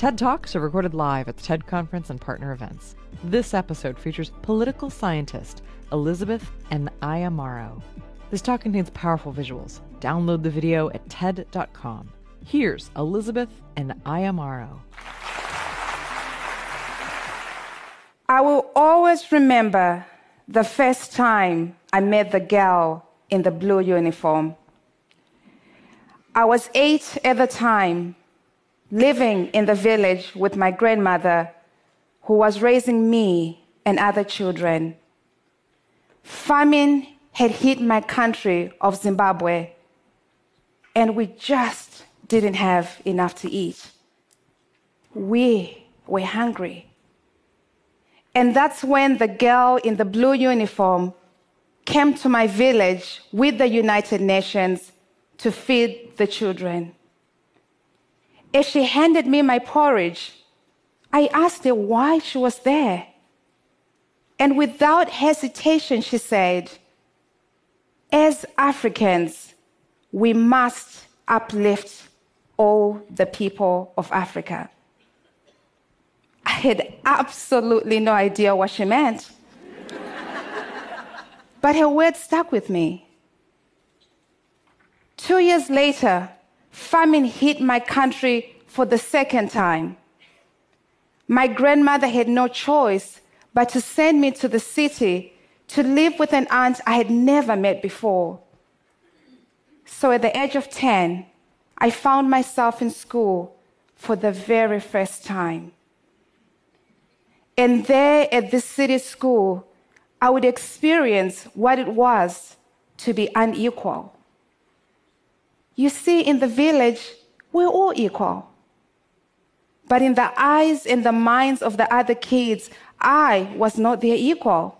TED Talks are recorded live at the TED Conference and partner events. This episode features political scientist Elizabeth and Ayamaro. This talk contains powerful visuals. Download the video at TED.com. Here's Elizabeth and Ayamaro. I will always remember the first time I met the girl in the blue uniform. I was eight at the time, living in the village with my grandmother, who was raising me and other children. Famine had hit my country of Zimbabwe, and we just didn't have enough to eat. We were hungry. And that's when the girl in the blue uniform came to my village with the United Nations to feed the children. As she handed me my porridge, I asked her why she was there. And without hesitation, she said, As Africans, we must uplift all the people of Africa. I had absolutely no idea what she meant. but her words stuck with me. Two years later, famine hit my country for the second time. My grandmother had no choice but to send me to the city to live with an aunt I had never met before. So at the age of 10, I found myself in school for the very first time. And there at this city school, I would experience what it was to be unequal. You see, in the village, we're all equal. But in the eyes and the minds of the other kids, I was not their equal.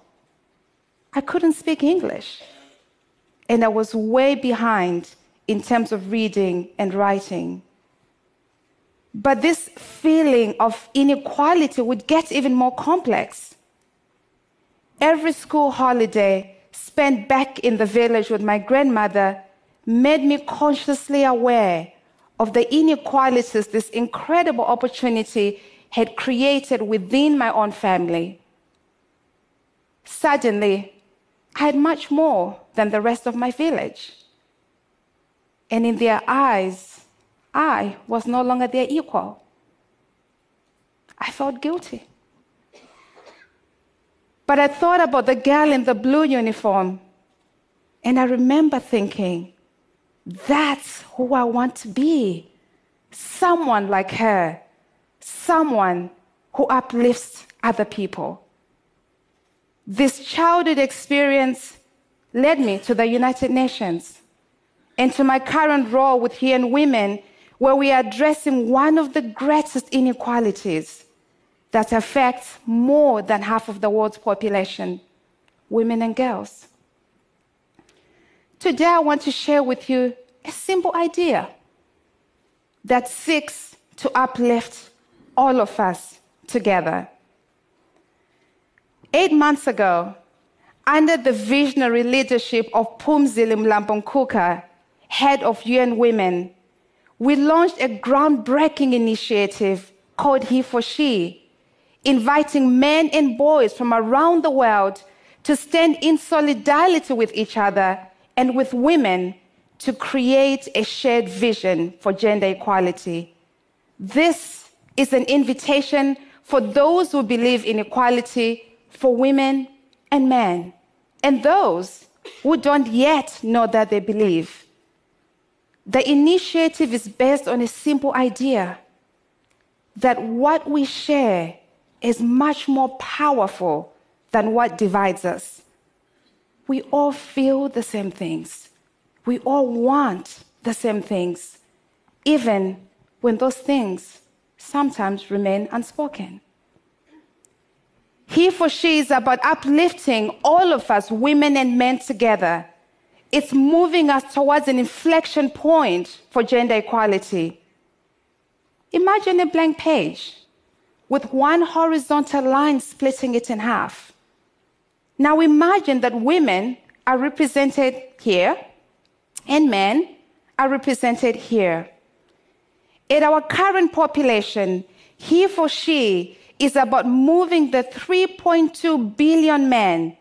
I couldn't speak English. And I was way behind in terms of reading and writing. But this feeling of inequality would get even more complex. Every school holiday spent back in the village with my grandmother made me consciously aware of the inequalities this incredible opportunity had created within my own family. Suddenly, I had much more than the rest of my village. And in their eyes, I was no longer their equal. I felt guilty. But I thought about the girl in the blue uniform, and I remember thinking, that's who I want to be. Someone like her, someone who uplifts other people. This childhood experience led me to the United Nations and to my current role with UN Women, where we are addressing one of the greatest inequalities that affects more than half of the world's population women and girls. Today, I want to share with you a simple idea that seeks to uplift all of us together. Eight months ago, under the visionary leadership of Phumzile Mlambo-Ngcuka, head of UN Women, we launched a groundbreaking initiative called He for She, inviting men and boys from around the world to stand in solidarity with each other and with women to create a shared vision for gender equality. This is an invitation for those who believe in equality for women and men, and those who don't yet know that they believe. The initiative is based on a simple idea that what we share is much more powerful than what divides us. We all feel the same things. We all want the same things, even when those things sometimes remain unspoken. He for she is about uplifting all of us, women and men, together. It's moving us towards an inflection point for gender equality. Imagine a blank page with one horizontal line splitting it in half. Now imagine that women are represented here and men are represented here. In our current population, he for she is about moving the 3.2 billion men,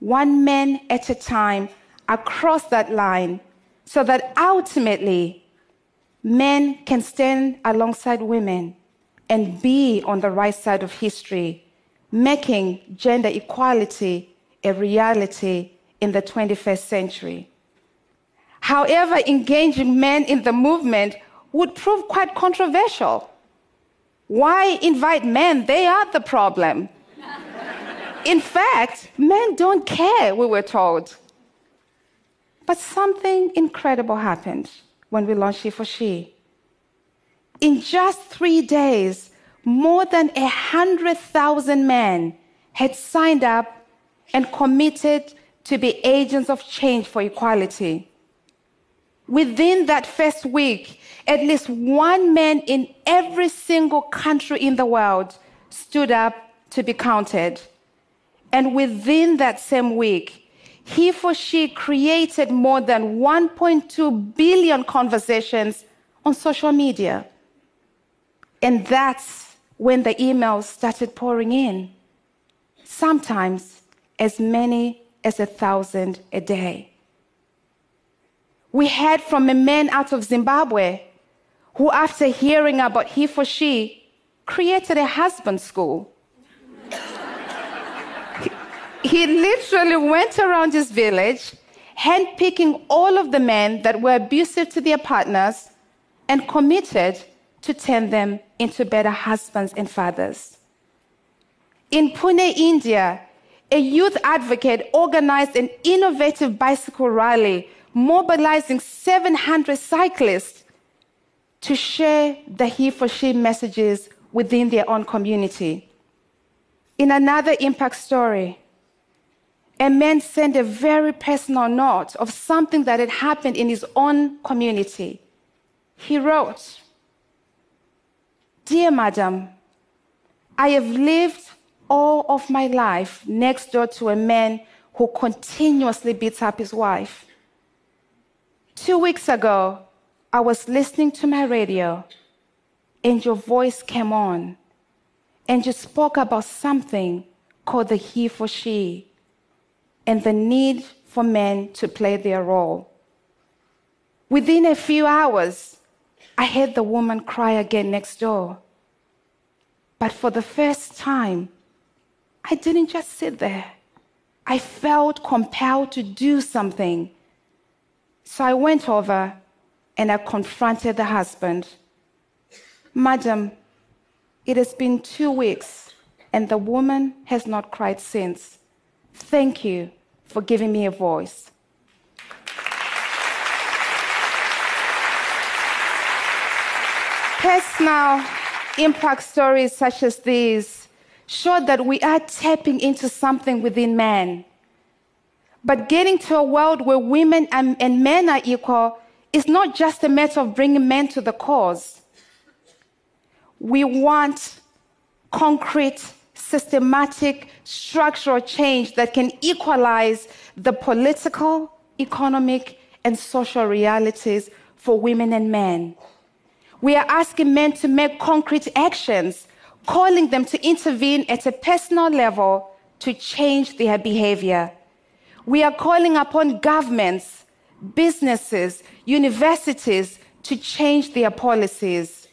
one man at a time, across that line so that ultimately men can stand alongside women and be on the right side of history, making gender equality a reality in the 21st century. However, engaging men in the movement would prove quite controversial. Why invite men? They are the problem. In fact, men don't care, we were told. But something incredible happened when we launched He for She. In just three days, more than 100,000 men had signed up and committed to be agents of change for equality. Within that first week, at least one man in every single country in the world stood up to be counted. And within that same week, he for she created more than 1.2 billion conversations on social media. And that's when the emails started pouring in, sometimes as many as a thousand a day. We heard from a man out of Zimbabwe who, after hearing about he for she, created a husband school. he literally went around his village, handpicking all of the men that were abusive to their partners and committed to turn them into better husbands and fathers. In Pune, India, a youth advocate organized an innovative bicycle rally mobilizing 700 cyclists to share the he for she messages within their own community. In another impact story, a man sent a very personal note of something that had happened in his own community. He wrote, Dear Madam, I have lived all of my life next door to a man who continuously beats up his wife. Two weeks ago, I was listening to my radio and your voice came on and you spoke about something called the he for she and the need for men to play their role. Within a few hours, I heard the woman cry again next door. But for the first time, I didn't just sit there. I felt compelled to do something. So I went over and I confronted the husband. Madam, it has been two weeks and the woman has not cried since. Thank you for giving me a voice. Personal impact stories such as these show that we are tapping into something within man. But getting to a world where women and, and men are equal is not just a matter of bringing men to the cause. We want concrete, systematic, structural change that can equalize the political, economic, and social realities for women and men. We are asking men to make concrete actions, calling them to intervene at a personal level to change their behavior. We are calling upon governments, businesses, universities to change their policies.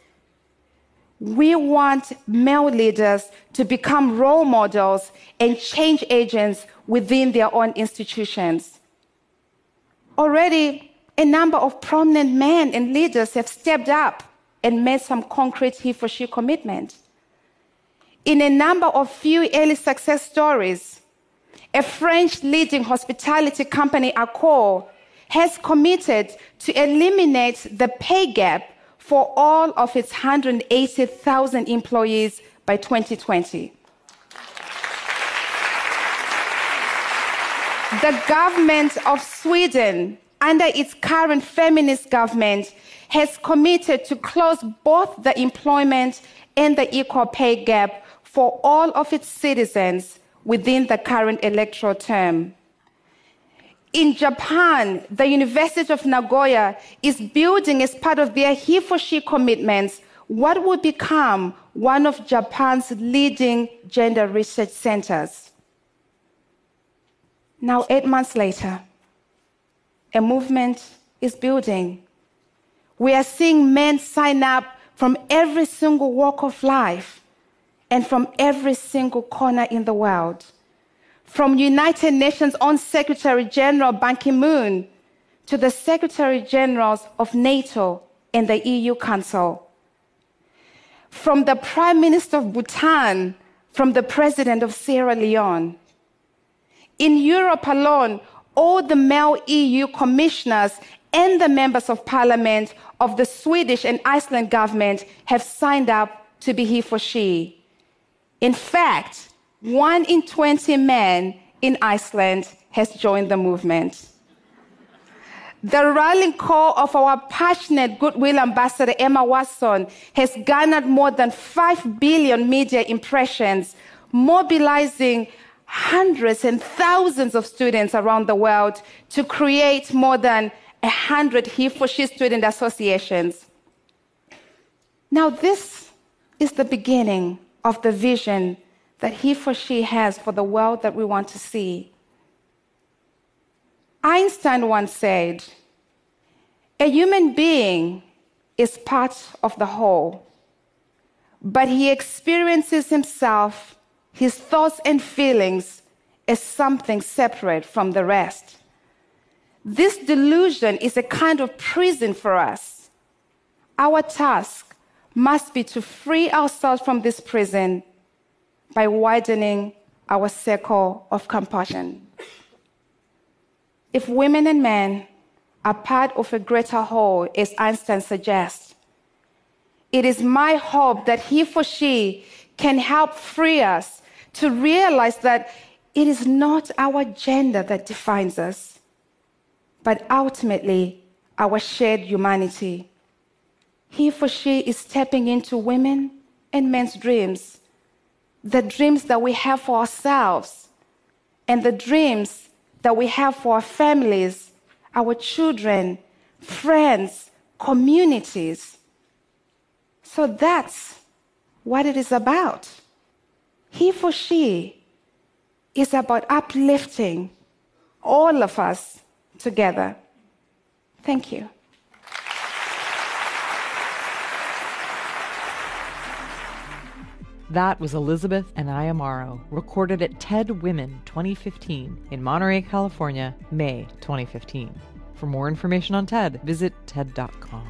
We want male leaders to become role models and change agents within their own institutions. Already, a number of prominent men and leaders have stepped up and made some concrete he for she commitment. In a number of few early success stories, a French leading hospitality company, Accor, has committed to eliminate the pay gap for all of its 180,000 employees by 2020. The government of Sweden, under its current feminist government, has committed to close both the employment and the equal pay gap for all of its citizens within the current electoral term. In Japan, the University of Nagoya is building, as part of their he for she commitments, what will become one of Japan's leading gender research centers. Now, eight months later, a movement is building. We are seeing men sign up from every single walk of life and from every single corner in the world. From United Nations own Secretary General Ban Ki-moon to the Secretary Generals of NATO and the EU Council. From the Prime Minister of Bhutan, from the President of Sierra Leone. In Europe alone, all the male EU commissioners and the members of parliament of the Swedish and Iceland government have signed up to be he for she. In fact, one in 20 men in Iceland has joined the movement. The rallying call of our passionate goodwill ambassador Emma Watson has garnered more than 5 billion media impressions, mobilizing hundreds and thousands of students around the world to create more than 100 He for She student associations. Now, this is the beginning of the vision that He for She has for the world that we want to see. Einstein once said, A human being is part of the whole, but he experiences himself, his thoughts and feelings, as something separate from the rest. This delusion is a kind of prison for us. Our task must be to free ourselves from this prison by widening our circle of compassion. If women and men are part of a greater whole, as Einstein suggests, it is my hope that he for she can help free us to realize that it is not our gender that defines us, but ultimately our shared humanity. He for she is stepping into women and men's dreams, the dreams that we have for ourselves, and the dreams that we have for our families, our children, friends, communities. So that's what it is about. He for she is about uplifting all of us together. Thank you. That was Elizabeth Nyamayaro, recorded at TED Women 2015 in Monterey, California, May 2015. For more information on TED, visit TED.com.